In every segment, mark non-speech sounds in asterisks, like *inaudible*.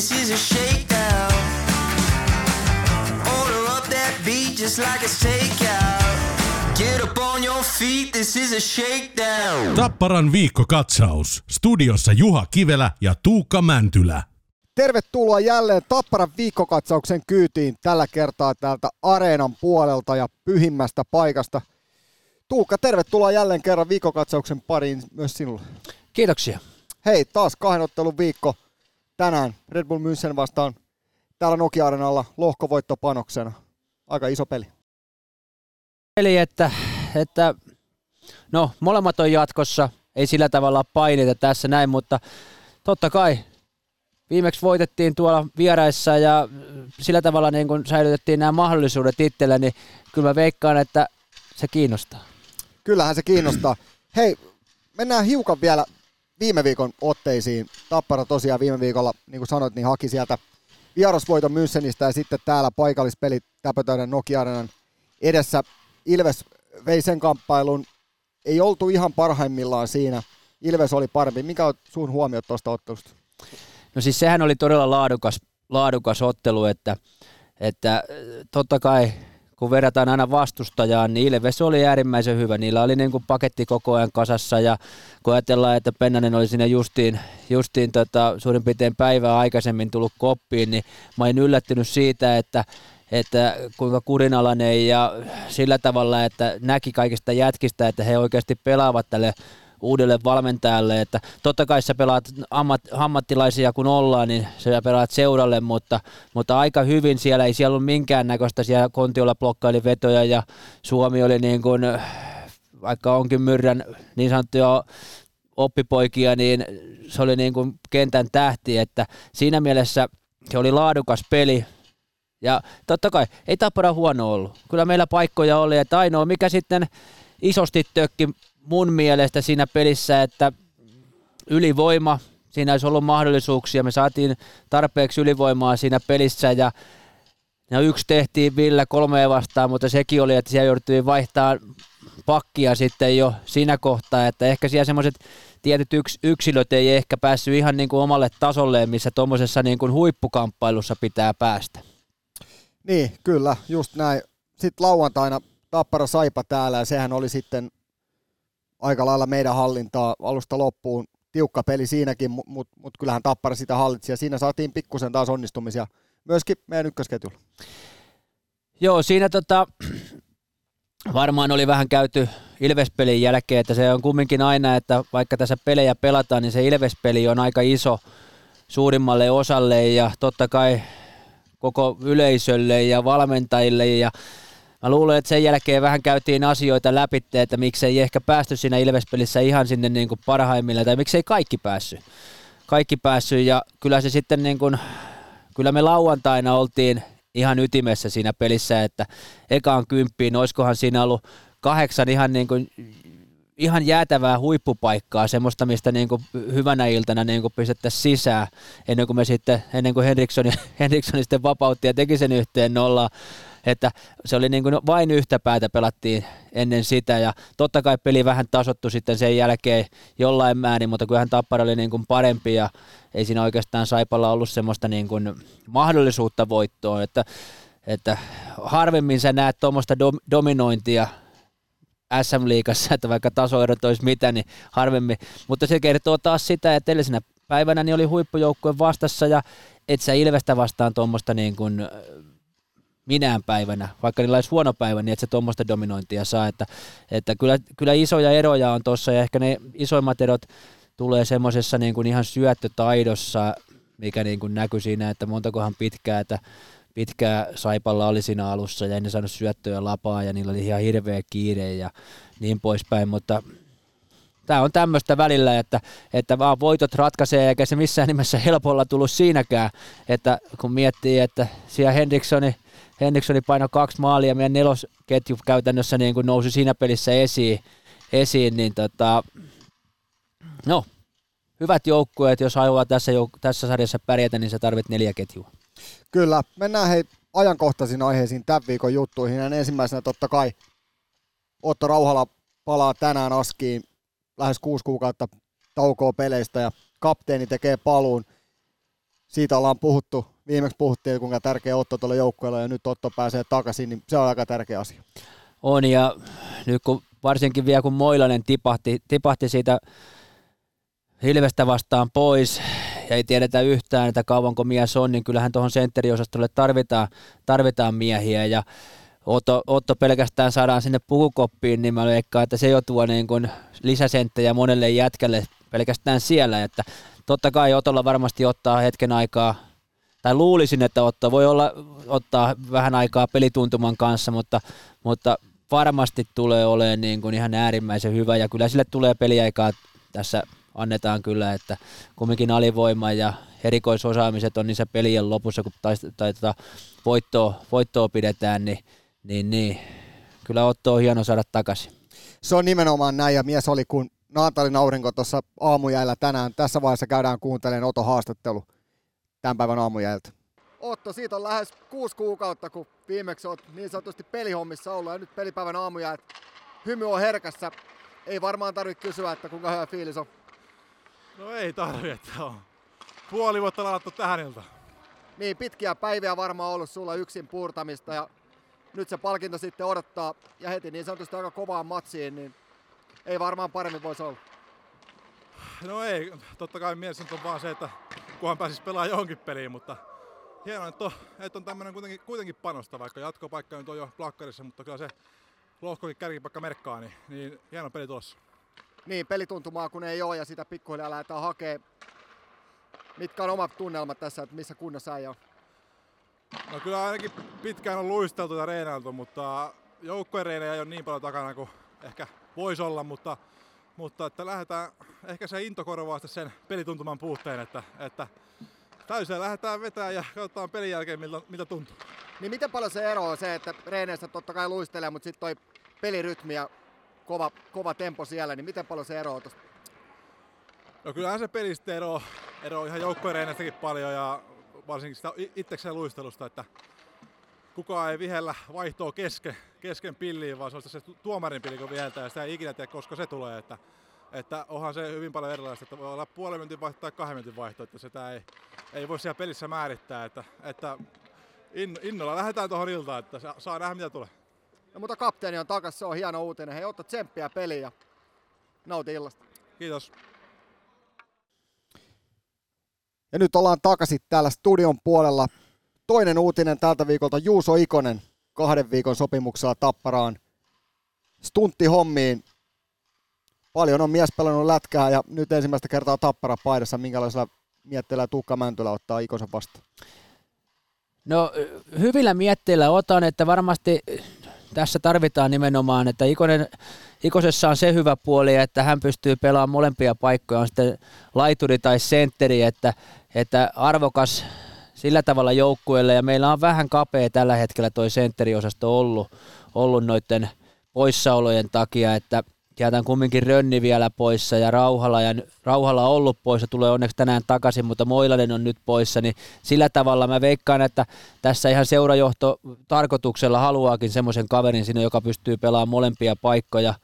this is a shakedown. Order up that beat just like it's takeout. Get up on your feet, this is a shakedown. Tapparan viikkokatsaus. Studiossa Juha Kivelä ja Tuukka Mäntylä. Tervetuloa jälleen Tapparan viikkokatsauksen kyytiin tällä kertaa täältä Areenan puolelta ja pyhimmästä paikasta. Tuukka, tervetuloa jälleen kerran viikkokatsauksen pariin myös sinulle. Kiitoksia. Hei, taas kahden ottelun viikko tänään Red Bull München vastaan täällä Nokia Arenalla lohkovoittopanoksena. Aika iso peli. Eli että, että no molemmat on jatkossa, ei sillä tavalla paineita tässä näin, mutta totta kai viimeksi voitettiin tuolla vieraissa ja sillä tavalla niin kun säilytettiin nämä mahdollisuudet itselle, niin kyllä mä veikkaan, että se kiinnostaa. Kyllähän se kiinnostaa. Hei, mennään hiukan vielä viime viikon otteisiin. Tappara tosiaan viime viikolla, niin kuin sanoit, niin haki sieltä vierasvoiton Münchenistä ja sitten täällä paikallispeli Täpötäyden Nokia edessä. Ilves vei sen kamppailun. Ei oltu ihan parhaimmillaan siinä. Ilves oli parempi. Mikä on sun huomiot tuosta ottelusta? No siis sehän oli todella laadukas, laadukas ottelu, että, että totta kai kun verrataan aina vastustajaan, niin Ilves oli äärimmäisen hyvä. Niillä oli niin kuin paketti koko ajan kasassa ja kun ajatellaan, että Pennanen oli sinne justiin, justiin tota, suurin piirtein päivää aikaisemmin tullut koppiin, niin mä olin yllättynyt siitä, että että kuinka kurinalainen ja sillä tavalla, että näki kaikista jätkistä, että he oikeasti pelaavat tälle uudelle valmentajalle, että totta kai sä pelaat ammat, ammattilaisia kun ollaan, niin sä pelaat seuralle, mutta, mutta aika hyvin siellä ei siellä ollut minkäännäköistä, siellä Kontiolla blokkaili vetoja ja Suomi oli niin kuin, vaikka onkin myrrän niin sanottuja oppipoikia, niin se oli niin kuin kentän tähti, että siinä mielessä se oli laadukas peli, ja totta kai, ei Tappara huono ollut. Kyllä meillä paikkoja oli, että ainoa mikä sitten isosti tökki mun mielestä siinä pelissä, että ylivoima, siinä olisi ollut mahdollisuuksia, me saatiin tarpeeksi ylivoimaa siinä pelissä ja ja yksi tehtiin Ville kolmeen vastaan, mutta sekin oli, että siellä jouduttiin vaihtaa pakkia sitten jo siinä kohtaa, että ehkä siellä semmoiset tietyt yks, yksilöt ei ehkä päässyt ihan niin kuin omalle tasolleen, missä tuommoisessa niin kuin huippukamppailussa pitää päästä. Niin, kyllä, just näin. Sitten lauantaina Tappara Saipa täällä ja sehän oli sitten aika lailla meidän hallintaa alusta loppuun. Tiukka peli siinäkin, mutta mut, mut kyllähän Tappara sitä hallitsi ja siinä saatiin pikkusen taas onnistumisia myöskin meidän ykkösketjulla. Joo, siinä tota, varmaan oli vähän käyty Ilvespelin jälkeen, että se on kumminkin aina, että vaikka tässä pelejä pelataan, niin se Ilvespeli on aika iso suurimmalle osalle ja totta kai koko yleisölle ja valmentajille ja Mä luulen, että sen jälkeen vähän käytiin asioita läpi, että miksei ehkä päästy siinä Ilvespelissä ihan sinne niin kuin parhaimmille, tai miksei kaikki päässyt. Kaikki päässyt, ja kyllä se sitten niin kuin, kyllä me lauantaina oltiin ihan ytimessä siinä pelissä, että ekaan kymppiin, olisikohan siinä ollut kahdeksan ihan niin kuin ihan jäätävää huippupaikkaa, semmoista, mistä niin kuin hyvänä iltana niin kuin pistettäisiin sisään, ennen kuin me sitten, ennen kuin Henriksson, *laughs* Henriksson sitten vapautti ja teki sen yhteen nollaa, että se oli niin kuin vain yhtä päätä pelattiin ennen sitä ja totta kai peli vähän tasottu sitten sen jälkeen jollain määrin, mutta kyllähän Tappara oli niin kuin parempi ja ei siinä oikeastaan Saipalla ollut semmoista niin kuin mahdollisuutta voittoon, että, että harvemmin sä näet tuommoista dom- dominointia SM-liigassa, että vaikka tasoerot olisi mitä, niin harvemmin. Mutta se kertoo taas sitä, että edellisenä päivänä niin oli huippujoukkue vastassa ja et sä Ilvestä vastaan tuommoista niin kuin minään päivänä, vaikka niillä olisi huono päivä, niin että se tuommoista dominointia saa. Että, että kyllä, kyllä isoja eroja on tuossa ja ehkä ne isoimmat erot tulee semmoisessa niin kuin ihan syöttötaidossa, mikä niin kuin näkyy siinä, että montakohan pitkää, että pitkää Saipalla oli siinä alussa ja ne saanut syöttöä lapaa ja niillä oli ihan hirveä kiire ja niin poispäin, mutta tämä on tämmöistä välillä, että, että vaan voitot ratkaisee eikä se missään nimessä helpolla tullut siinäkään, että kun miettii, että siellä Henrikssoni, Henrikssoni painoi kaksi maalia meidän nelosketju käytännössä niin kuin nousi siinä pelissä esiin, esiin niin tota, no, hyvät joukkueet, jos haluaa tässä, jouk- tässä sarjassa pärjätä, niin sä tarvit neljä ketjua. Kyllä, mennään hei ajankohtaisiin aiheisiin tämän viikon juttuihin. Ja ensimmäisenä totta kai Otto Rauhala palaa tänään Askiin lähes kuusi kuukautta taukoa peleistä ja kapteeni tekee paluun. siitä ollaan puhuttu, viimeksi puhuttiin, kuinka tärkeä Otto tuolla joukkueella ja nyt Otto pääsee takaisin, niin se on aika tärkeä asia. On ja nyt kun varsinkin vielä kun Moilanen tipahti, tipahti siitä Hilvestä vastaan pois ja ei tiedetä yhtään, että kauanko mies on, niin kyllähän tuohon sentteriosastolle tarvitaan, tarvitaan miehiä ja Otto, Otto pelkästään saadaan sinne pukukoppiin, niin mä veikkaan, että se jo tuo niin kuin lisäsenttejä monelle jätkälle pelkästään siellä, että totta kai Otolla varmasti ottaa hetken aikaa, tai luulisin, että Otto voi olla, ottaa vähän aikaa pelituntuman kanssa, mutta, mutta varmasti tulee olemaan niin kuin ihan äärimmäisen hyvä, ja kyllä sille tulee peliaikaa tässä annetaan kyllä, että kumminkin alivoima ja erikoisosaamiset on niissä pelien lopussa, kun tai, tai tota, voittoa, voittoa pidetään, niin, niin, niin kyllä Otto on hieno saada takaisin. Se on nimenomaan näin, ja mies oli kun Naantalin aurinko tuossa aamujäillä tänään. Tässä vaiheessa käydään kuuntelemaan Oto haastattelu tämän päivän aamujäiltä. Otto, siitä on lähes kuusi kuukautta, kun viimeksi olet niin sanotusti pelihommissa ollut ja nyt pelipäivän aamujäät. Hymy on herkässä. Ei varmaan tarvitse kysyä, että kuinka hyvä fiilis on. No ei tarvi, että on puoli vuotta ladattu tähän iltaan. Niin, pitkiä päiviä varmaan ollut sulla yksin puurtamista ja nyt se palkinto sitten odottaa ja heti niin sanotusti aika kovaan matsiin, niin ei varmaan paremmin voisi olla. No ei, totta kai mielessä on vaan se, että kunhan pääsisi pelaamaan johonkin peliin, mutta hienoa, että on, että on tämmöinen kuitenkin, kuitenkin panosta, vaikka jatkopaikka nyt on jo plakkarissa, mutta kyllä se lohkokin kärkipaikka merkkaa, niin, niin hieno peli tulossa. Niin, pelituntumaa kun ei ole ja sitä pikkuhiljaa lähdetään hakemaan. Mitkä on omat tunnelmat tässä, että missä kunnossa ei ole? No kyllä ainakin pitkään on luisteltu ja reenailtu, mutta joukkojen reenejä ei ole niin paljon takana kuin ehkä voisi olla, mutta, mutta että lähdetään, ehkä se into korvaa sen pelituntuman puutteen, että, että täysin lähdetään vetää ja katsotaan pelin jälkeen miltä, miltä tuntuu. Niin miten paljon se ero on se, että reeneissä totta kai luistelee, mutta sitten toi pelirytmi ja kova, kova tempo siellä, niin miten paljon se eroaa tuosta? No kyllähän se pelistä ero, ero ihan joukkueen paljon ja varsinkin sitä itsekseen luistelusta, että kukaan ei vihellä vaihtoa kesken, kesken pilliin, vaan se on se tuomarin pilli, kun viheltää ja sitä ei ikinä tiedä, koska se tulee. Että, että onhan se hyvin paljon erilaista, että voi olla puolen minuutin vaihto tai kahden minuutin vaihto, että sitä ei, ei voi siellä pelissä määrittää, että, että innolla lähdetään tuohon iltaan, että saa nähdä mitä tulee. No, mutta kapteeni on takas, se on hieno uutinen. Hei, otta tsemppiä peliä ja nauti illasta. Kiitos. Ja nyt ollaan takaisin täällä studion puolella. Toinen uutinen tältä viikolta, Juuso Ikonen kahden viikon sopimuksella Tapparaan stunttihommiin. Paljon on mies pelannut lätkää ja nyt ensimmäistä kertaa Tappara paidassa. Minkälaisella mietteellä Tuukka Mäntylä ottaa Ikosen vastaan? No hyvillä mietteillä otan, että varmasti tässä tarvitaan nimenomaan, että Ikonen, Ikosessa on se hyvä puoli, että hän pystyy pelaamaan molempia paikkoja, on sitten laituri tai sentteri, että, että arvokas sillä tavalla joukkueelle ja meillä on vähän kapea tällä hetkellä toi sentteriosasto ollut, ollut noiden poissaolojen takia, että jätän kumminkin Rönni vielä poissa ja Rauhala, ja Rauhala on ollut poissa, tulee onneksi tänään takaisin, mutta Moilanen on nyt poissa, niin sillä tavalla mä veikkaan, että tässä ihan seurajohto tarkoituksella haluaakin semmoisen kaverin sinne, joka pystyy pelaamaan molempia paikkoja.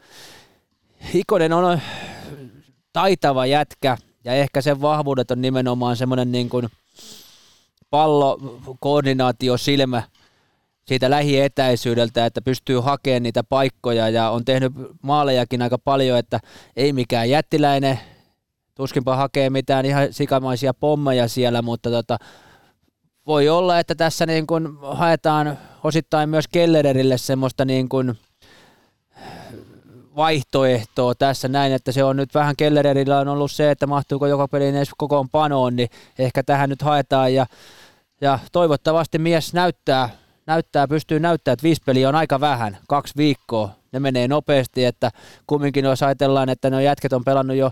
Ikonen on taitava jätkä, ja ehkä sen vahvuudet on nimenomaan semmoinen niin kuin pallokoordinaatio silmä, siitä lähietäisyydeltä, että pystyy hakemaan niitä paikkoja ja on tehnyt maalejakin aika paljon, että ei mikään jättiläinen, tuskinpa hakee mitään ihan sikamaisia pommeja siellä, mutta tota, voi olla, että tässä niin kun haetaan osittain myös Kellererille semmoista niin kun vaihtoehtoa tässä näin, että se on nyt vähän Kellererillä on ollut se, että mahtuuko joka peliin edes kokoon panoon, niin ehkä tähän nyt haetaan ja, ja toivottavasti mies näyttää näyttää, pystyy näyttämään, että viisi peliä on aika vähän, kaksi viikkoa. Ne menee nopeasti, että kumminkin jos ajatellaan, että ne jätket on pelannut jo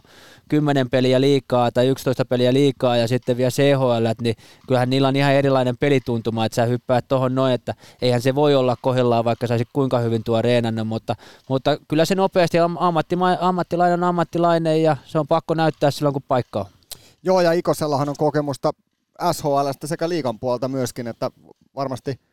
10 peliä liikaa tai 11 peliä liikaa ja sitten vielä CHL, niin kyllähän niillä on ihan erilainen pelituntuma, että sä hyppäät tuohon noin, että eihän se voi olla kohdillaan, vaikka saisi kuinka hyvin tuo reenannut, mutta, mutta kyllä se nopeasti ammatti, ammattilainen on ammattilainen ja se on pakko näyttää silloin, kun paikka on. Joo, ja Ikosellahan on kokemusta SHLstä sekä liikan puolta myöskin, että varmasti –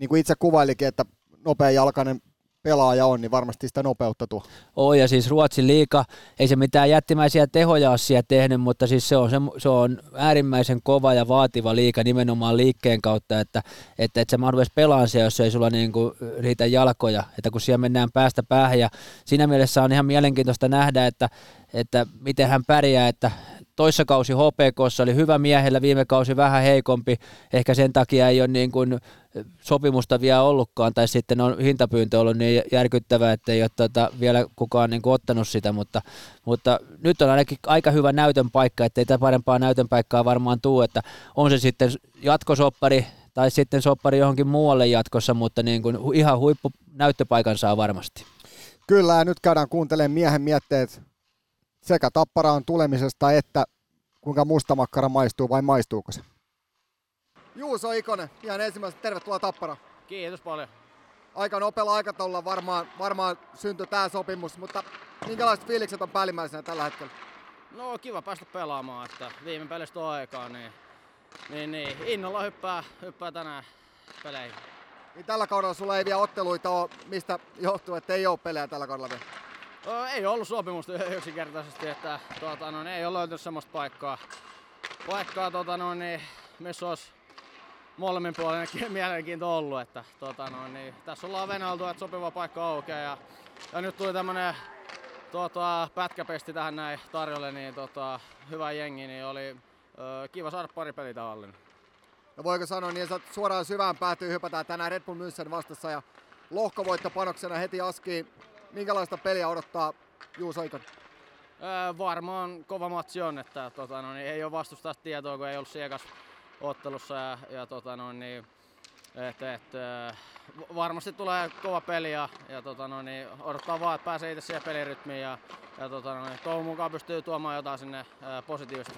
niin kuin itse kuvailikin, että nopea jalkainen pelaaja on, niin varmasti sitä nopeutta tuo. On ja siis Ruotsin liika, ei se mitään jättimäisiä tehoja ole siellä tehnyt, mutta siis se on, se, se on äärimmäisen kova ja vaativa liika nimenomaan liikkeen kautta, että, että, että se mahdollisesti pelaan se, jos ei sulla niin kuin riitä jalkoja, että kun siellä mennään päästä päähän ja siinä mielessä on ihan mielenkiintoista nähdä, että, että miten hän pärjää, että toissa kausi HPKssa oli hyvä miehellä, viime kausi vähän heikompi, ehkä sen takia ei ole niin kuin sopimusta vielä ollutkaan, tai sitten on hintapyyntö ollut niin järkyttävä, että ei ole tuota vielä kukaan niin kuin ottanut sitä, mutta, mutta nyt on ainakin aika hyvä näytön paikka, ettei tämä parempaa näytön paikkaa varmaan tuu, että on se sitten jatkosoppari tai sitten soppari johonkin muualle jatkossa, mutta niin kuin ihan huippu näyttöpaikan saa varmasti. Kyllä, ja nyt käydään kuuntelemaan miehen mietteet sekä tapparaan tulemisesta että kuinka mustamakkara maistuu vai maistuuko se? Juuso Ikonen, ihan ensimmäisenä tervetuloa Tappara. Kiitos paljon. Aika nopealla aikataululla varmaan, varmaan syntyi tämä sopimus, mutta minkälaiset fiilikset on päällimmäisenä tällä hetkellä? No kiva päästä pelaamaan, että viime pelistä on aikaa, niin, niin, niin innolla hyppää, hyppää tänään peleihin. Niin tällä kaudella sulla ei vielä otteluita ole, mistä johtuu, että ei ole pelejä tällä kaudella vielä? Ei ollut sopimusta yksinkertaisesti, että tuota, no, ei ole löytynyt semmoista paikkaa, paikkaa tuota, no, niin, missä olisi molemmin puolin *laughs* mielenkiinto ollut. Että, tuota, no, niin, tässä ollaan venäilty, että sopiva paikka aukeaa ja, ja nyt tuli tämmönen tuota, pätkäpesti tähän näin tarjolle, niin tota, hyvä jengi, niin oli ö, kiva saada pari peliä tavallinen. No voiko sanoa niin, että suoraan syvään päätyy hypätään tänään Red Bull München vastassa ja lohkovoittopanoksena heti askiin minkälaista peliä odottaa Juuso Ikonen? Öö, varmaan kova matsi on, että tota, no, niin ei ole vastustaa tietoa, kun ei ollut siekas ottelussa ja, ja tota, no, niin, et, et, öö, varmasti tulee kova peli ja, ja tota, no, niin, odottaa vaan, että pääsee itse siihen pelirytmiin ja, ja tota, no, niin, toivon mukaan pystyy tuomaan jotain sinne öö, positiivista.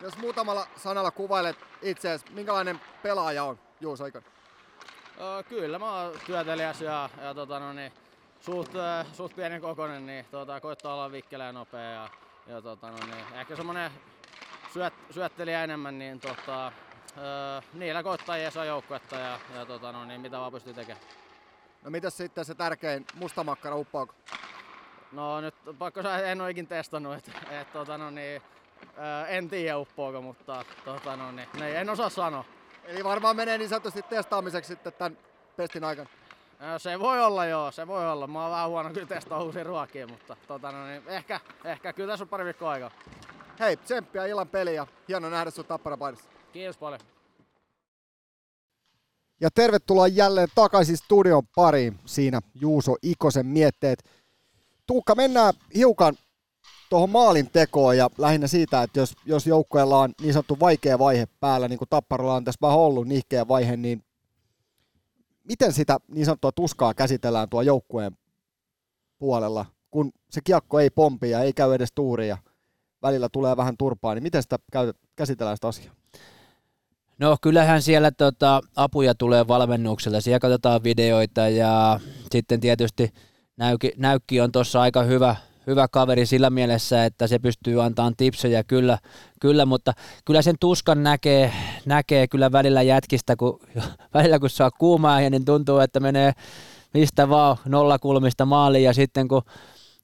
Jos muutamalla sanalla kuvailet itseäsi, minkälainen pelaaja on Juuso Ikonen? Öö, kyllä mä oon työtelijäs ja, ja tota, no, niin, suht, äh, suht pienen kokoinen, niin tota, koittaa olla vikkelä ja nopea. Ja, ja tota, no, niin, ehkä semmonen syöt, syöttelijä enemmän, niin tota, äh, niillä koittaa jeesaa joukkuetta ja, ja tota, no, niin, mitä vaan pystyy tekemään. No mitäs sitten se tärkein mustamakkara uppoako? No nyt pakko sanoa, en ole ikin testannut, että et, tota, no, niin, äh, en tiedä uppoako, mutta tota, no, niin, ne, en osaa sanoa. Eli varmaan menee niin sanotusti testaamiseksi sitten tämän pestin aikana. Se voi olla joo, se voi olla. Mä oon vähän huono kyllä testaa uusia ruokia, mutta tota, no niin, ehkä, ehkä kyllä tässä on pari viikkoa aikaa. Hei, tsemppiä illan peliä ja hieno nähdä sun tappara paidassa. Kiitos paljon. Ja tervetuloa jälleen takaisin studion pariin. Siinä Juuso Ikosen mietteet. Tuukka, mennään hiukan tuohon maalin tekoon ja lähinnä siitä, että jos, jos joukkueella on niin sanottu vaikea vaihe päällä, niin kuin Tapparalla on tässä vähän ollut nihkeä vaihe, niin miten sitä niin sanottua tuskaa käsitellään tuo joukkueen puolella, kun se kiekko ei pompi ja ei käy edes tuuri ja välillä tulee vähän turpaa, niin miten sitä käsitellään sitä asiaa? No kyllähän siellä tota, apuja tulee valmennukselta, siellä katsotaan videoita ja sitten tietysti näykki, näykki on tuossa aika hyvä, hyvä kaveri sillä mielessä, että se pystyy antamaan tipsejä kyllä, kyllä, mutta kyllä sen tuskan näkee, näkee kyllä välillä jätkistä, kun *laughs* välillä kun saa kuumaa niin tuntuu, että menee mistä vaan nollakulmista maaliin ja sitten kun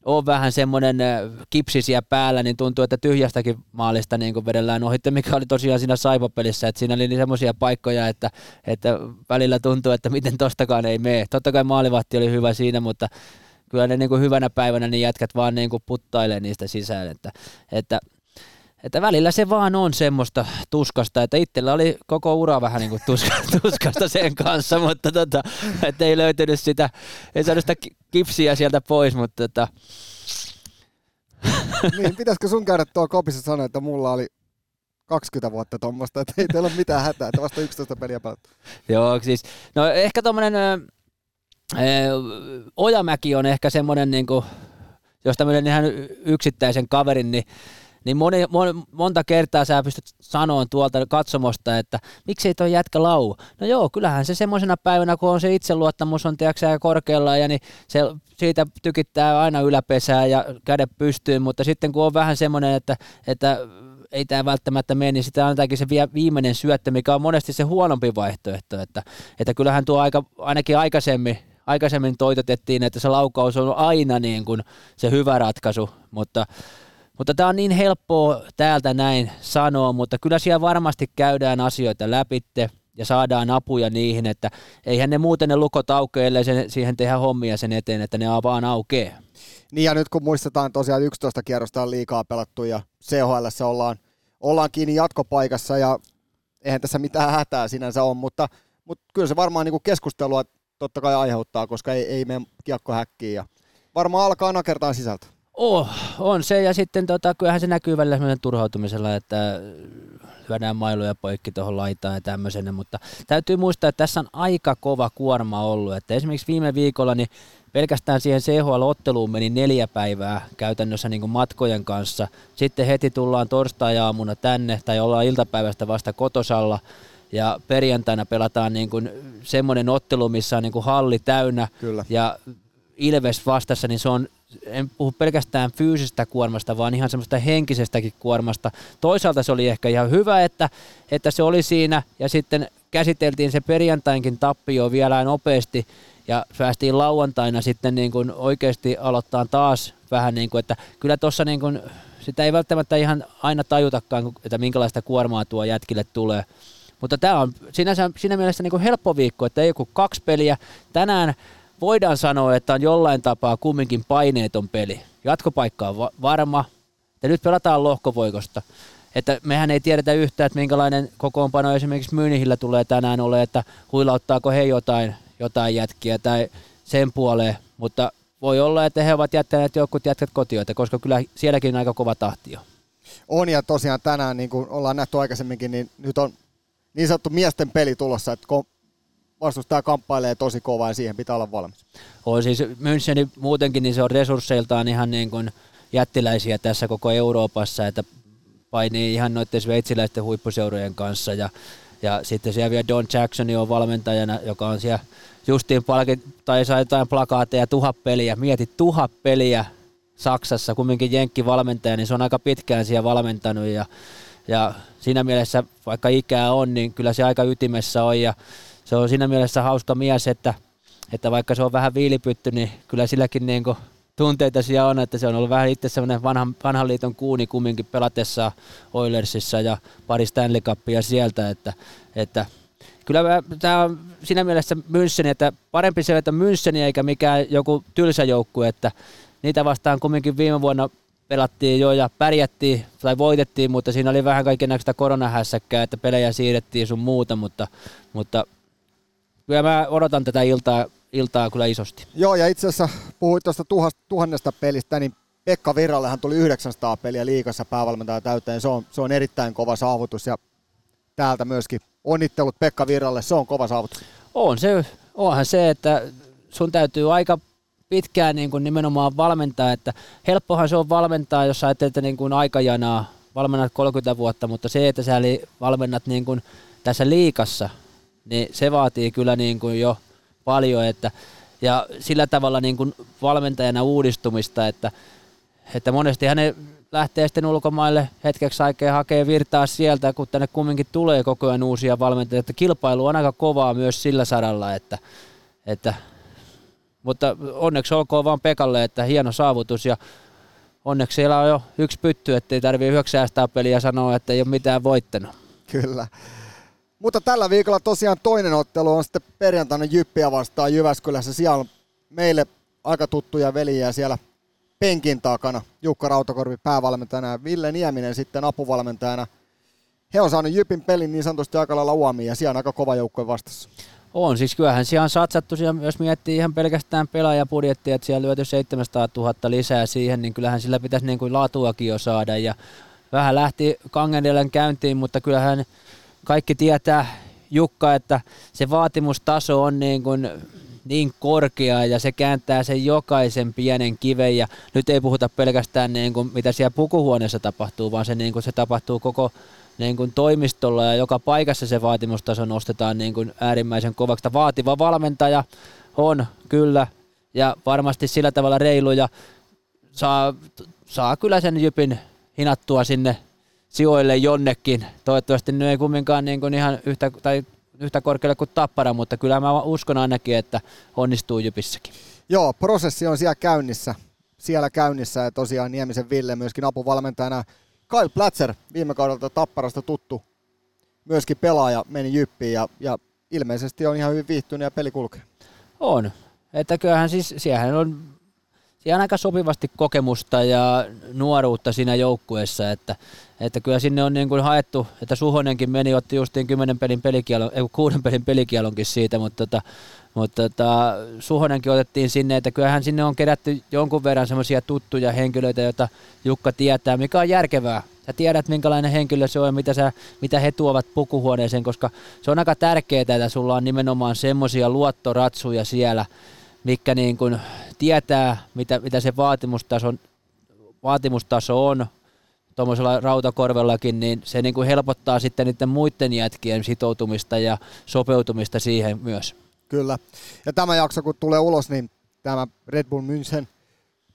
on vähän semmoinen kipsisiä päällä, niin tuntuu, että tyhjästäkin maalista niin vedellään ohitte, mikä oli tosiaan siinä saipapelissä, että siinä oli niin semmoisia paikkoja, että, että välillä tuntuu, että miten tostakaan ei mene. Totta kai maalivahti oli hyvä siinä, mutta kyllä ne niin kuin hyvänä päivänä niin jätkät vaan niin kuin puttailee niistä sisään, että, että että välillä se vaan on semmoista tuskasta, että itsellä oli koko ura vähän niin kuin tuska, *laughs* tuskasta sen kanssa, mutta tota, että ei löytynyt sitä, ei saanut sitä kipsiä sieltä pois, mutta tota. *laughs* niin, pitäisikö sun käydä tuo kopissa sanoa, että mulla oli 20 vuotta tuommoista, että ei teillä ole mitään hätää, että vasta 11 peliä pelattu. Joo, siis, no ehkä tuommoinen Ojamäki on ehkä semmoinen, niin kuin, jos tämmöinen ihan yksittäisen kaverin, niin niin moni, mon, monta kertaa sä pystyt sanomaan tuolta katsomosta, että miksei toi jätkä lau. No joo, kyllähän se semmoisena päivänä, kun on se itseluottamus on tiedätkö, korkealla ja niin se siitä tykittää aina yläpesää ja kädet pystyy, mutta sitten kun on vähän semmoinen, että, että ei tämä välttämättä mene, niin sitä annetaankin se viimeinen syöttö, mikä on monesti se huonompi vaihtoehto, että, että kyllähän tuo aika, ainakin aikaisemmin aikaisemmin toitotettiin, että se laukaus on aina niin kuin se hyvä ratkaisu, mutta mutta tämä on niin helppoa täältä näin sanoa, mutta kyllä siellä varmasti käydään asioita läpitte ja saadaan apuja niihin, että eihän ne muuten ne lukot aukea, ellei sen, siihen tehdä hommia sen eteen, että ne vaan aukeaa. Niin ja nyt kun muistetaan tosiaan 11 kierrosta on liikaa pelattu ja CHL ollaan, ollaan kiinni jatkopaikassa ja eihän tässä mitään hätää sinänsä ole, mutta, mutta kyllä se varmaan niin keskustelua totta kai aiheuttaa, koska ei, ei mene kiekko häkkiin ja varmaan alkaa nakertaa sisältä. Oh, on se ja sitten tota, kyllähän se näkyy välillä turhautumisella, että lyödään mailuja poikki tuohon laitaan ja tämmöisenä, mutta täytyy muistaa, että tässä on aika kova kuorma ollut, että esimerkiksi viime viikolla niin pelkästään siihen CHL-otteluun meni neljä päivää käytännössä niin matkojen kanssa. Sitten heti tullaan torstai-aamuna tänne tai ollaan iltapäivästä vasta kotosalla ja perjantaina pelataan niin kuin semmoinen ottelu, missä on niin kuin halli täynnä Kyllä. ja Ilves vastassa, niin se on en puhu pelkästään fyysisestä kuormasta, vaan ihan semmoista henkisestäkin kuormasta. Toisaalta se oli ehkä ihan hyvä, että, että se oli siinä ja sitten käsiteltiin se perjantainkin tappio vielä nopeasti ja päästiin lauantaina sitten niin kuin oikeasti aloittaa taas vähän niin kuin, että kyllä tuossa niin kuin, sitä ei välttämättä ihan aina tajutakaan, että minkälaista kuormaa tuo jätkille tulee. Mutta tämä on sinänsä, siinä mielessä niin kuin helppo viikko, että ei joku kaksi peliä. Tänään voidaan sanoa, että on jollain tapaa kumminkin paineeton peli. Jatkopaikka on va- varma, ja nyt pelataan lohkovoikosta. Että mehän ei tiedetä yhtään, että minkälainen kokoonpano esimerkiksi Myynnihillä tulee tänään ole, että huilauttaako he jotain, jotain jätkiä tai sen puoleen, mutta voi olla, että he ovat jättäneet jotkut jätkät kotioita, koska kyllä sielläkin on aika kova tahti jo. On ja tosiaan tänään, niin kuin ollaan nähty aikaisemminkin, niin nyt on niin sanottu miesten peli tulossa, että vastustaja kamppailee tosi kovaa ja siihen pitää olla valmis. On siis Müncheni muutenkin, niin se on resursseiltaan ihan niin kuin jättiläisiä tässä koko Euroopassa, että painii ihan noiden sveitsiläisten huippuseurojen kanssa ja, ja sitten siellä vielä Don Jackson on valmentajana, joka on siellä justiin palkit, tai sai jotain plakaateja, tuhat peliä, mieti tuhat peliä Saksassa, kumminkin Jenkki valmentaja, niin se on aika pitkään siellä valmentanut ja, ja siinä mielessä, vaikka ikää on, niin kyllä se aika ytimessä on. Ja se on siinä mielessä hauska mies, että, että vaikka se on vähän viilipytty, niin kyllä silläkin niin kuin tunteita siellä on, että se on ollut vähän itse semmoinen vanhan, vanhan liiton kuuni kumminkin pelatessa Oilersissa ja pari Stanley Cupia sieltä, että, että kyllä tämä on siinä mielessä München, että parempi se, että München eikä mikään joku tylsä joukkue, että niitä vastaan kumminkin viime vuonna pelattiin jo ja pärjättiin tai voitettiin, mutta siinä oli vähän kaiken näköistä koronahässäkkää, että pelejä siirrettiin sun muuta, mutta, mutta kyllä mä odotan tätä iltaa, iltaa kyllä isosti. Joo, ja itse asiassa puhuit tuosta tuhannesta pelistä, niin Pekka Virrallehan tuli 900 peliä liikassa päävalmentaja täyteen. Se on, se on erittäin kova saavutus ja täältä myöskin onnittelut Pekka Virralle, se on kova saavutus. On se, onhan se, että sun täytyy aika pitkään niin kuin nimenomaan valmentaa, että helppohan se on valmentaa, jos ajattelet niin kuin aikajanaa, valmennat 30 vuotta, mutta se, että sä valmennat niin kuin tässä liikassa, niin se vaatii kyllä niin kuin jo paljon, että, ja sillä tavalla niin kuin valmentajana uudistumista, että, että monesti hänen lähtee sitten ulkomaille hetkeksi aikaa hakee virtaa sieltä, kun tänne kumminkin tulee koko ajan uusia valmentajia, että kilpailu on aika kovaa myös sillä saralla, että, että mutta onneksi olkoon vaan Pekalle, että hieno saavutus ja onneksi siellä on jo yksi pytty, ettei tarvitse yhdeksää peliä sanoa, että ei ole mitään voittanut. Kyllä. Mutta tällä viikolla tosiaan toinen ottelu on sitten perjantaina Jyppiä vastaan Jyväskylässä. Siellä on meille aika tuttuja veliä siellä penkin takana. Jukka Rautakorvi päävalmentajana ja Ville Nieminen sitten apuvalmentajana. He on saanut Jypin pelin niin sanotusti aika lailla uomiin ja siellä on aika kova joukkue vastassa. On, siis kyllähän siellä on satsattu, jos miettii ihan pelkästään pelaajapudjettia, että siellä lyöty 700 000 lisää siihen, niin kyllähän sillä pitäisi niin kuin laatuakin jo saada. Ja vähän lähti Kangendelen käyntiin, mutta kyllähän kaikki tietää Jukka, että se vaatimustaso on niin, kuin niin korkea ja se kääntää sen jokaisen pienen kiven ja nyt ei puhuta pelkästään niin kuin mitä siellä pukuhuoneessa tapahtuu, vaan se, niin kuin se tapahtuu koko niin kuin toimistolla ja joka paikassa se vaatimustaso nostetaan niin kuin äärimmäisen kovaksi. Vaativa valmentaja on kyllä ja varmasti sillä tavalla reilu ja saa, saa kyllä sen Jypin hinattua sinne sijoille jonnekin. Toivottavasti ne ei kumminkaan niin kuin ihan yhtä, tai yhtä korkealle kuin Tappara, mutta kyllä mä uskon ainakin, että onnistuu Jypissäkin. Joo, prosessi on siellä käynnissä. Siellä käynnissä ja tosiaan Niemisen Ville myöskin apuvalmentajana. Kyle Platzer, viime kaudelta Tapparasta tuttu myöskin pelaaja, meni Jyppiin ja, ja ilmeisesti on ihan hyvin viihtynyt ja peli kulkee. On. Että kyllähän siis, siellä on siellä on aika sopivasti kokemusta ja nuoruutta siinä joukkueessa, että, että kyllä sinne on niin kuin haettu, että Suhonenkin meni, otti justiin 10 pelin pelikielon, ei kuuden pelin pelikielonkin siitä, mutta, tota, mutta tota, Suhonenkin otettiin sinne, että kyllähän sinne on kerätty jonkun verran semmoisia tuttuja henkilöitä, joita Jukka tietää, mikä on järkevää. Sä tiedät, minkälainen henkilö se on ja mitä, sä, mitä he tuovat pukuhuoneeseen, koska se on aika tärkeää, että sulla on nimenomaan semmoisia luottoratsuja siellä, mikä niin kuin tietää, mitä, mitä se vaatimustaso, vaatimustaso on tuommoisella rautakorvellakin, niin se niin kuin helpottaa sitten niiden muiden jätkien sitoutumista ja sopeutumista siihen myös. Kyllä. Ja tämä jakso kun tulee ulos, niin tämä Red Bull München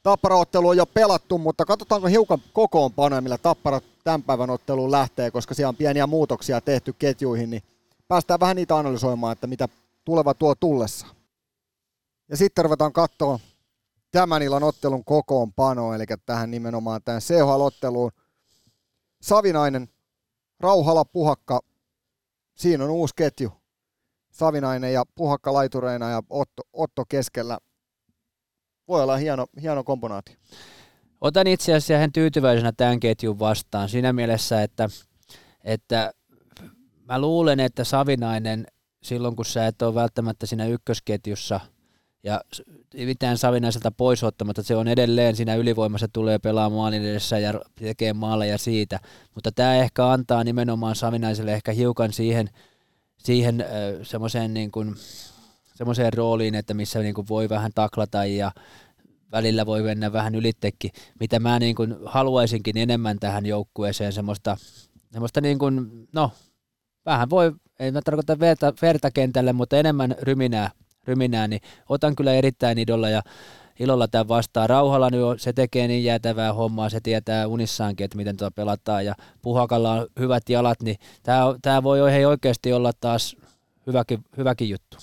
Tappara-ottelu on jo pelattu, mutta katsotaanko hiukan kokoonpanoja, millä Tappara tämän päivän otteluun lähtee, koska siellä on pieniä muutoksia tehty ketjuihin, niin päästään vähän niitä analysoimaan, että mitä tuleva tuo tullessa. Ja sitten ruvetaan katsoa tämän illan ottelun kokoonpano, eli tähän nimenomaan tähän CHL-otteluun. Savinainen, Rauhala, Puhakka, siinä on uusi ketju. Savinainen ja Puhakka laitureina ja Otto, Otto keskellä. Voi olla hieno, hieno komponaatio. Otan itse asiassa ihan tyytyväisenä tämän ketjun vastaan siinä mielessä, että, että mä luulen, että Savinainen silloin kun sä et ole välttämättä siinä ykkösketjussa – ja mitään Savinaiselta pois ottamatta, se on edelleen siinä ylivoimassa tulee pelaa maalin edessä ja tekee maaleja siitä, mutta tämä ehkä antaa nimenomaan Savinaiselle ehkä hiukan siihen, siihen semmoiseen niin kuin, semmoiseen rooliin, että missä niin kuin voi vähän taklata ja välillä voi mennä vähän ylittekin, mitä mä niin kuin haluaisinkin enemmän tähän joukkueeseen, semmoista, semmoista niin kuin, no, vähän voi, ei mä tarkoita verta, verta kentälle, mutta enemmän ryminää ryminää, niin otan kyllä erittäin idolla ja ilolla tämän vastaan. Rauhalla nyt on, se tekee niin jäätävää hommaa, se tietää unissaankin, että miten tuota pelataan ja Puhakalla on hyvät jalat, niin tämä, tämä voi hei oikeasti olla taas hyväkin, hyväkin juttu.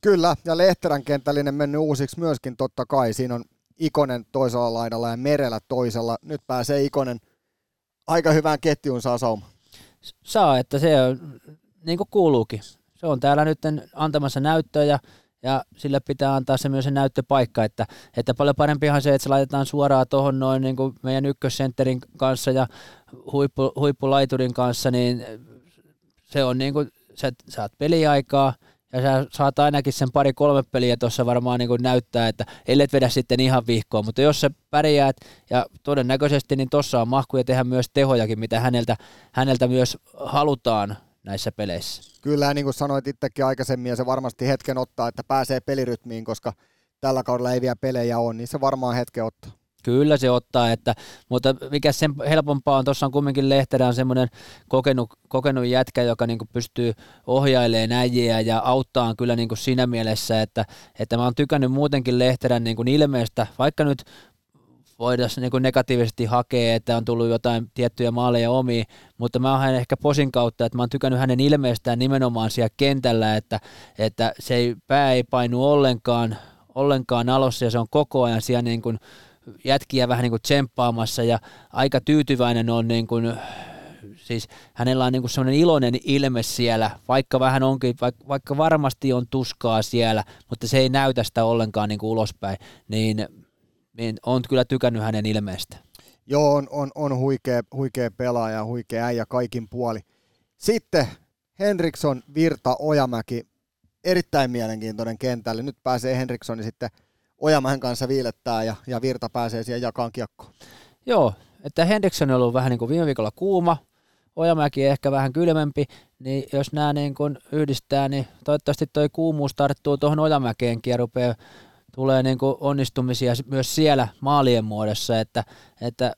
Kyllä, ja Lehterän kentällinen mennyt uusiksi myöskin totta kai. Siinä on Ikonen toisella laidalla ja Merellä toisella. Nyt pääsee Ikonen aika hyvään ketjuun saa sauma. Saa, että se on niin kuin kuuluukin. Se on täällä nyt antamassa näyttöä ja ja sille pitää antaa se myös se näyttöpaikka, että, että paljon parempihan se, että se laitetaan suoraan tuohon noin niin kuin meidän ykkössentterin kanssa ja huippu, huippulaiturin kanssa, niin se on niin kuin, sä saat peliaikaa, ja sä saat ainakin sen pari-kolme peliä tuossa varmaan niin näyttää, että ellei vedä sitten ihan vihkoon, mutta jos sä pärjäät ja todennäköisesti, niin tuossa on mahkuja tehdä myös tehojakin, mitä häneltä, häneltä myös halutaan näissä peleissä. Kyllä, niin kuin sanoit itsekin aikaisemmin, ja se varmasti hetken ottaa, että pääsee pelirytmiin, koska tällä kaudella ei vielä pelejä ole, niin se varmaan hetken ottaa. Kyllä se ottaa, että, mutta mikä sen helpompaa on, tuossa on kumminkin Lehterä on semmoinen kokenut, kokenut jätkä, joka niin pystyy ohjailemaan äijiä ja auttaa kyllä niin siinä mielessä, että, että mä oon tykännyt muutenkin Lehterän niin ilmeestä, vaikka nyt voidaan niin negatiivisesti hakea, että on tullut jotain tiettyjä maaleja omiin, mutta mä oon ehkä posin kautta, että mä oon tykännyt hänen ilmeestään nimenomaan siellä kentällä, että, että se ei, pää ei painu ollenkaan, ollenkaan alossa ja se on koko ajan siellä niin kuin jätkiä vähän niin kuin tsemppaamassa ja aika tyytyväinen on niin kuin, siis hänellä on niin semmoinen iloinen ilme siellä, vaikka vähän onkin, vaikka, vaikka varmasti on tuskaa siellä, mutta se ei näytä sitä ollenkaan niin kuin ulospäin, niin niin on kyllä tykännyt hänen ilmeestä. Joo, on, on, on huikea, huikea pelaaja, huikea äijä kaikin puoli. Sitten Henriksson, Virta, Ojamäki, erittäin mielenkiintoinen kentälle. Nyt pääsee Henrikssoni sitten Ojamäen kanssa viilettää ja, ja Virta pääsee siihen jakaan kiekkoon. Joo, että Henriksson on ollut vähän niin kuin viime viikolla kuuma, Ojamäki ehkä vähän kylmempi, niin jos nämä niin kuin yhdistää, niin toivottavasti tuo kuumuus tarttuu tuohon Ojamäkeenkin ja rupeaa tulee niin kuin onnistumisia myös siellä maalien muodossa, että, että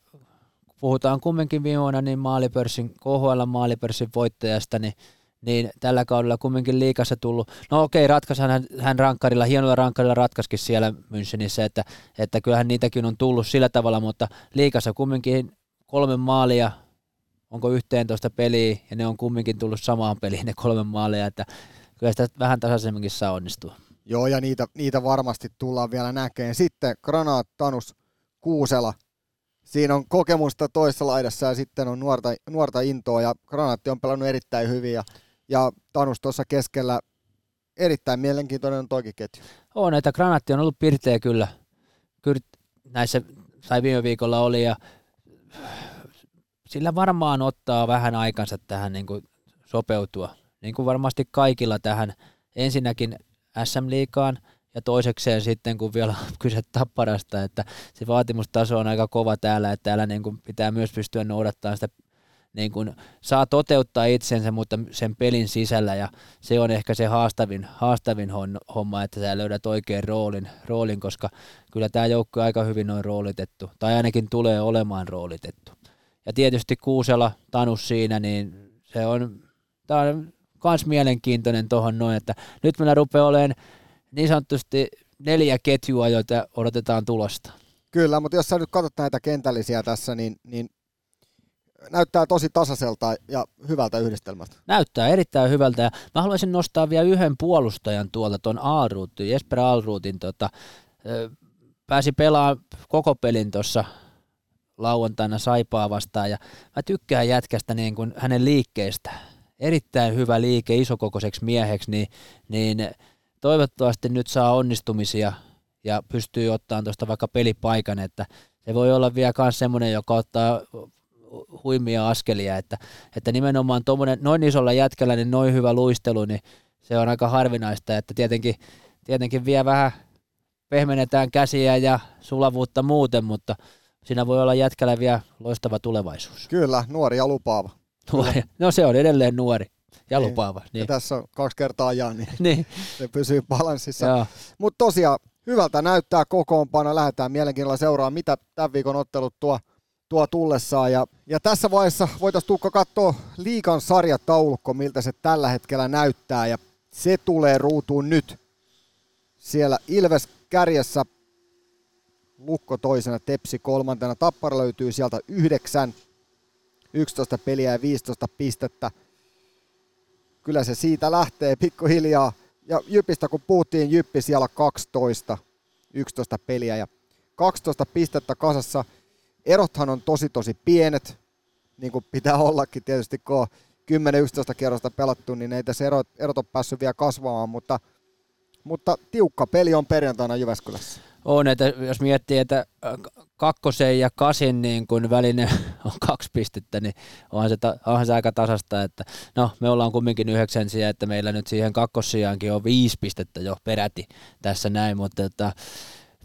puhutaan kumminkin viime vuonna niin maalipörssin, KHL maalipörssin voittajasta, niin, niin tällä kaudella kumminkin liikassa tullut. No okei, ratkaisi hän, hän rankkarilla, hienolla rankkarilla ratkaisikin siellä Münchenissä, että, että kyllähän niitäkin on tullut sillä tavalla, mutta liikassa kumminkin kolme maalia onko 11 peliä, ja ne on kumminkin tullut samaan peliin ne kolme maalia, että kyllä sitä vähän tasaisemminkin saa onnistua. Joo, ja niitä, niitä varmasti tullaan vielä näkemään. Sitten Granaat, Tanus, Kuusela. Siinä on kokemusta toisessa laidassa ja sitten on nuorta, nuorta intoa ja Granaatti on pelannut erittäin hyvin ja, ja Tanus tuossa keskellä erittäin mielenkiintoinen on toikin ketju. On, että Granaatti on ollut pirteä kyllä. kyllä näissä, tai viime viikolla oli ja sillä varmaan ottaa vähän aikansa tähän niin kuin sopeutua. Niin kuin varmasti kaikilla tähän ensinnäkin SM-liikaan ja toisekseen sitten kun vielä on *laughs* kyse tapparasta, että se vaatimustaso on aika kova täällä, että täällä niin kuin pitää myös pystyä noudattamaan sitä niin kuin saa toteuttaa itsensä, mutta sen pelin sisällä ja se on ehkä se haastavin, haastavin homma, että sä löydät oikein roolin, roolin koska kyllä tämä joukko aika hyvin on roolitettu, tai ainakin tulee olemaan roolitettu. Ja tietysti Kuusela, Tanus siinä, niin se on, tämä on myös mielenkiintoinen tuohon noin, että nyt meillä rupeaa olemaan niin sanotusti neljä ketjua, joita odotetaan tulosta. Kyllä, mutta jos sä nyt katsot näitä kentällisiä tässä, niin, niin näyttää tosi tasaiselta ja hyvältä yhdistelmältä. Näyttää erittäin hyvältä ja mä haluaisin nostaa vielä yhden puolustajan tuolta tuon Aalruutin, Jesper Aalruutin tota, pääsi pelaamaan koko pelin tuossa lauantaina Saipaa vastaan ja mä tykkään jätkästä niin kuin hänen liikkeestä. Erittäin hyvä liike isokokoiseksi mieheksi, niin, niin toivottavasti nyt saa onnistumisia ja pystyy ottamaan tuosta vaikka pelipaikan, että se voi olla vielä myös semmoinen, joka ottaa huimia askelia, että, että nimenomaan noin isolla jätkällä niin noin hyvä luistelu, niin se on aika harvinaista, että tietenkin, tietenkin vielä vähän pehmennetään käsiä ja sulavuutta muuten, mutta siinä voi olla jätkällä vielä loistava tulevaisuus. Kyllä, nuori ja lupaava. Nuori. No se on edelleen nuori ja niin. lupaava. Niin. Ja tässä on kaksi kertaa ajan, niin, niin. se pysyy balanssissa. Mutta tosiaan hyvältä näyttää kokoonpano. Lähdetään mielenkiinnolla seuraamaan, mitä tämän viikon ottelut tuo, tuo tullessaan. Ja, ja tässä vaiheessa voitaisiin Tuukka katsoa liikan sarjataulukko, miltä se tällä hetkellä näyttää. Ja se tulee ruutuun nyt. Siellä Ilves kärjessä, Lukko toisena, Tepsi kolmantena. Tappara löytyy sieltä yhdeksän, 11 peliä ja 15 pistettä kyllä se siitä lähtee pikkuhiljaa. Ja Jypistä kun puhuttiin, Jyppi siellä 12, 11 peliä ja 12 pistettä kasassa. Erothan on tosi tosi pienet, niin kuin pitää ollakin tietysti, kun on 10-11 kierrosta pelattu, niin ei tässä erot, erot ole päässyt vielä kasvamaan, mutta, mutta tiukka peli on perjantaina Jyväskylässä on, että jos miettii, että kakkosen ja kasin niin kun välinen *laughs* on kaksi pistettä, niin onhan se, onhan se aika tasasta, että no me ollaan kumminkin yhdeksänsiä, että meillä nyt siihen kakkossijaankin on viisi pistettä jo peräti tässä näin, mutta, että,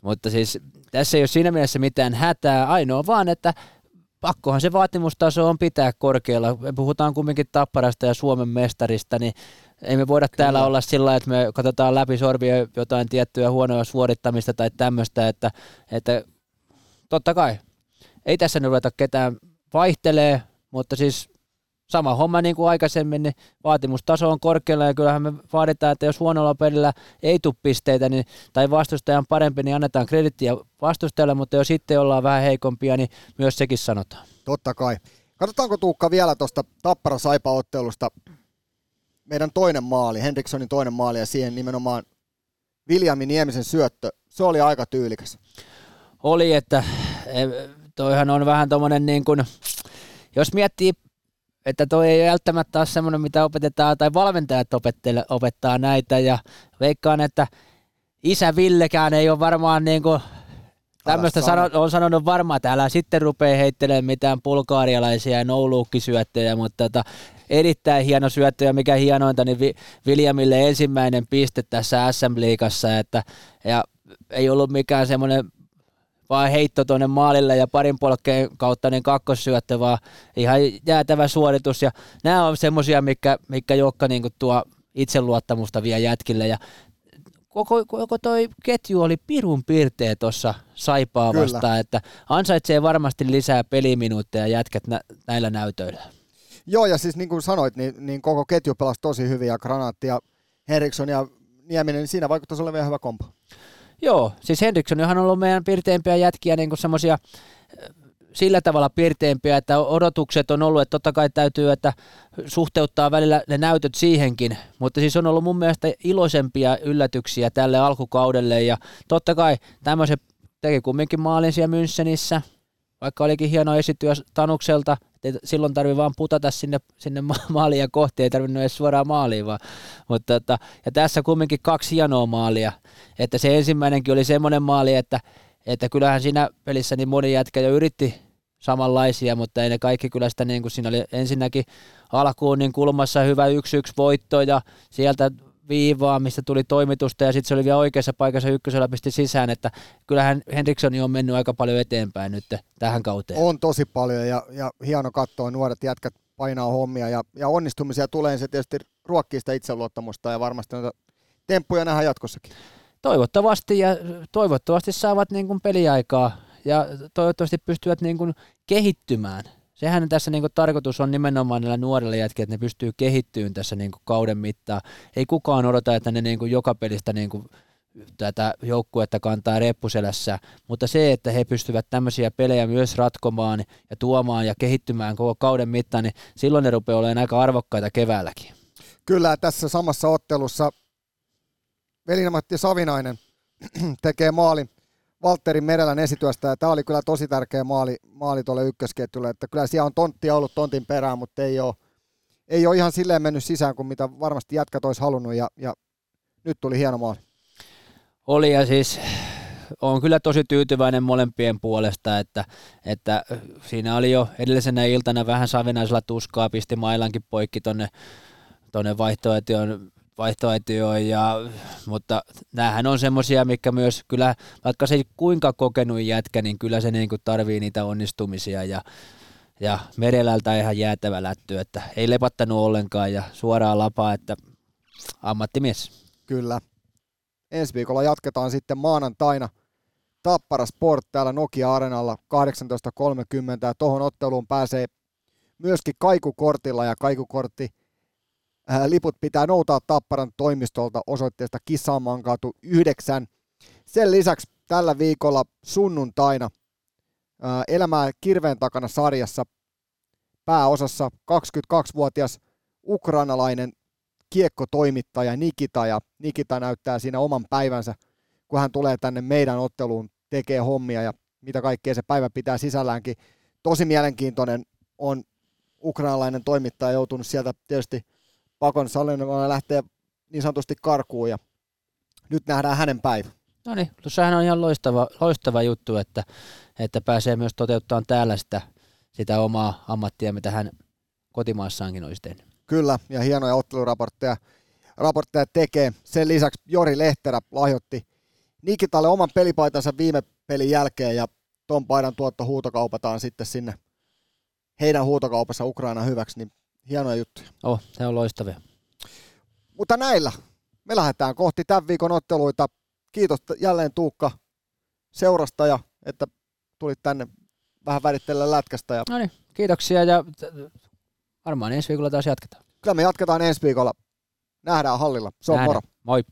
mutta siis tässä ei ole siinä mielessä mitään hätää, ainoa vaan, että pakkohan se vaatimustaso on pitää korkealla. Me puhutaan kumminkin Tapparasta ja Suomen mestarista, niin ei me voida Kyllä. täällä olla sillä että me katsotaan läpi sorvia jotain tiettyä huonoa suorittamista tai tämmöistä, että, että totta kai ei tässä nyt ruveta ketään vaihtelee, mutta siis sama homma niin kuin aikaisemmin, niin vaatimustaso on korkealla ja kyllähän me vaaditaan, että jos huonolla pelillä ei tule pisteitä niin, tai vastustajan parempi, niin annetaan kredittiä vastustajalle, mutta jos sitten ollaan vähän heikompia, niin myös sekin sanotaan. Totta kai. Katsotaanko Tuukka vielä tuosta Tappara Saipa-ottelusta meidän toinen maali, Henrikssonin toinen maali ja siihen nimenomaan Viljami Niemisen syöttö, se oli aika tyylikäs. Oli, että e, toihan on vähän tommonen niin kuin, jos miettii, että toi ei välttämättä ole semmoinen, mitä opetetaan, tai valmentajat opettaa näitä, ja veikkaan, että isä Villekään ei ole varmaan niin kuin Tämmöistä sano, on sanonut varmaan, että älä sitten rupea heittelemään mitään pulkaarialaisia ja nouluukkisyöttöjä, mutta tota, erittäin hieno syöttö ja mikä hienointa, niin Viljamille ensimmäinen piste tässä SM-liigassa, että, ja ei ollut mikään semmoinen vaan heitto tuonne maalille ja parin polkkeen kautta niin kakkossyöttö, vaan ihan jäätävä suoritus. Ja nämä on semmoisia, mikä, mikä Jokka niin tuo itseluottamusta vie jätkille. Ja koko, koko toi ketju oli pirun piirteä tuossa Saipaa vastaan, että ansaitsee varmasti lisää peliminuutteja jätkät nä, näillä näytöillä. Joo, ja siis niin kuin sanoit, niin, niin koko ketju pelasi tosi hyvin, ja Granaatti ja Henriksson ja Nieminen, niin siinä vaikuttaisi olevan hyvä kompo. Joo, siis Henriksson on ollut meidän pirteimpiä jätkiä, niin semmoisia sillä tavalla piirteempiä, että odotukset on ollut, että totta kai täytyy, että suhteuttaa välillä ne näytöt siihenkin, mutta siis on ollut mun mielestä iloisempia yllätyksiä tälle alkukaudelle. Ja totta kai tämmöisen teki kumminkin maalin siellä Münchenissä, vaikka olikin hieno esityö Tanukselta, että silloin tarvii vaan putata sinne, sinne *laughs* maalia kohti, ei tarvinnut edes suoraan maaliin vaan. Mutta, että, ja tässä kumminkin kaksi hienoa maalia, että se ensimmäinenkin oli semmoinen maali, että, että kyllähän siinä pelissä niin moni jätkä jo yritti samanlaisia, mutta ei ne kaikki kyllä sitä, niin kuin siinä oli ensinnäkin alkuun niin kulmassa hyvä yksi yksi voitto ja sieltä viivaa, mistä tuli toimitusta ja sitten se oli vielä oikeassa paikassa ykkösellä pisti sisään, että kyllähän Henrikssoni on mennyt aika paljon eteenpäin nyt tähän kauteen. On tosi paljon ja, ja hieno katsoa nuoret jätkät painaa hommia ja, ja onnistumisia tulee, se tietysti ruokkii sitä itseluottamusta ja varmasti noita temppuja nähdään jatkossakin. Toivottavasti ja toivottavasti saavat niin kuin peliaikaa ja toivottavasti pystyvät niin kuin kehittymään sehän tässä niinku tarkoitus on nimenomaan näillä nuorilla jätkillä, että ne pystyy kehittymään tässä niinku kauden mittaan. Ei kukaan odota, että ne niinku joka pelistä niinku tätä joukkuetta kantaa reppuselässä, mutta se, että he pystyvät tämmöisiä pelejä myös ratkomaan ja tuomaan ja kehittymään koko kauden mittaan, niin silloin ne rupeaa olemaan aika arvokkaita keväälläkin. Kyllä, tässä samassa ottelussa Velinamatti Savinainen *clears throat* tekee maalin Valtterin Merelän esityöstä, ja tämä oli kyllä tosi tärkeä maali, maali tuolle ykkösketjulle, että kyllä siellä on tonttia ollut tontin perään, mutta ei ole, ei ole ihan silleen mennyt sisään kuin mitä varmasti jätkät olisi halunnut, ja, ja nyt tuli hieno maali. Oli, ja siis on kyllä tosi tyytyväinen molempien puolesta, että, että siinä oli jo edellisenä iltana vähän savinaisella tuskaa, pisti mailankin poikki tonne, tonne vaihtoehtoon vaihtoehtoja, ja, mutta näähän on semmoisia, mikä myös kyllä, vaikka se ei kuinka kokenut jätkä, niin kyllä se niin tarvii niitä onnistumisia ja, ja Merelältä ihan jäätävä lätty, että ei lepattanut ollenkaan ja suoraan lapaa, että ammattimies. Kyllä. Ensi viikolla jatketaan sitten maanantaina Tappara Sport täällä Nokia-arenalla 18.30 ja tuohon otteluun pääsee myöskin kaikukortilla ja kaikukortti – liput pitää noutaa Tapparan toimistolta osoitteesta Kissamankatu 9. Sen lisäksi tällä viikolla sunnuntaina äh, Elämää kirveen takana sarjassa pääosassa 22-vuotias ukrainalainen kiekkotoimittaja Nikita ja Nikita näyttää siinä oman päivänsä, kun hän tulee tänne meidän otteluun, tekee hommia ja mitä kaikkea se päivä pitää sisälläänkin. Tosi mielenkiintoinen on ukrainalainen toimittaja joutunut sieltä tietysti pakon Salenova lähtee niin sanotusti karkuun ja nyt nähdään hänen päivä. No niin, tuossahan on ihan loistava, loistava juttu, että, että pääsee myös toteuttamaan täällä sitä, sitä omaa ammattia, mitä hän kotimaassaankin olisi tehnyt. Kyllä, ja hienoja otteluraportteja raportteja tekee. Sen lisäksi Jori Lehterä lahjoitti Nikitalle oman pelipaitansa viime pelin jälkeen, ja ton paidan tuotto huutokaupataan sitten sinne heidän huutokaupassa Ukraina hyväksi, niin hienoja juttuja. Oh, se on loistavia. Mutta näillä me lähdetään kohti tämän viikon otteluita. Kiitos jälleen Tuukka seurasta ja että tulit tänne vähän värittelemään lätkästä. Ja... No niin, kiitoksia ja varmaan ensi viikolla taas jatketaan. Kyllä me jatketaan ensi viikolla. Nähdään hallilla. Se on Nähdään. moro. Moi.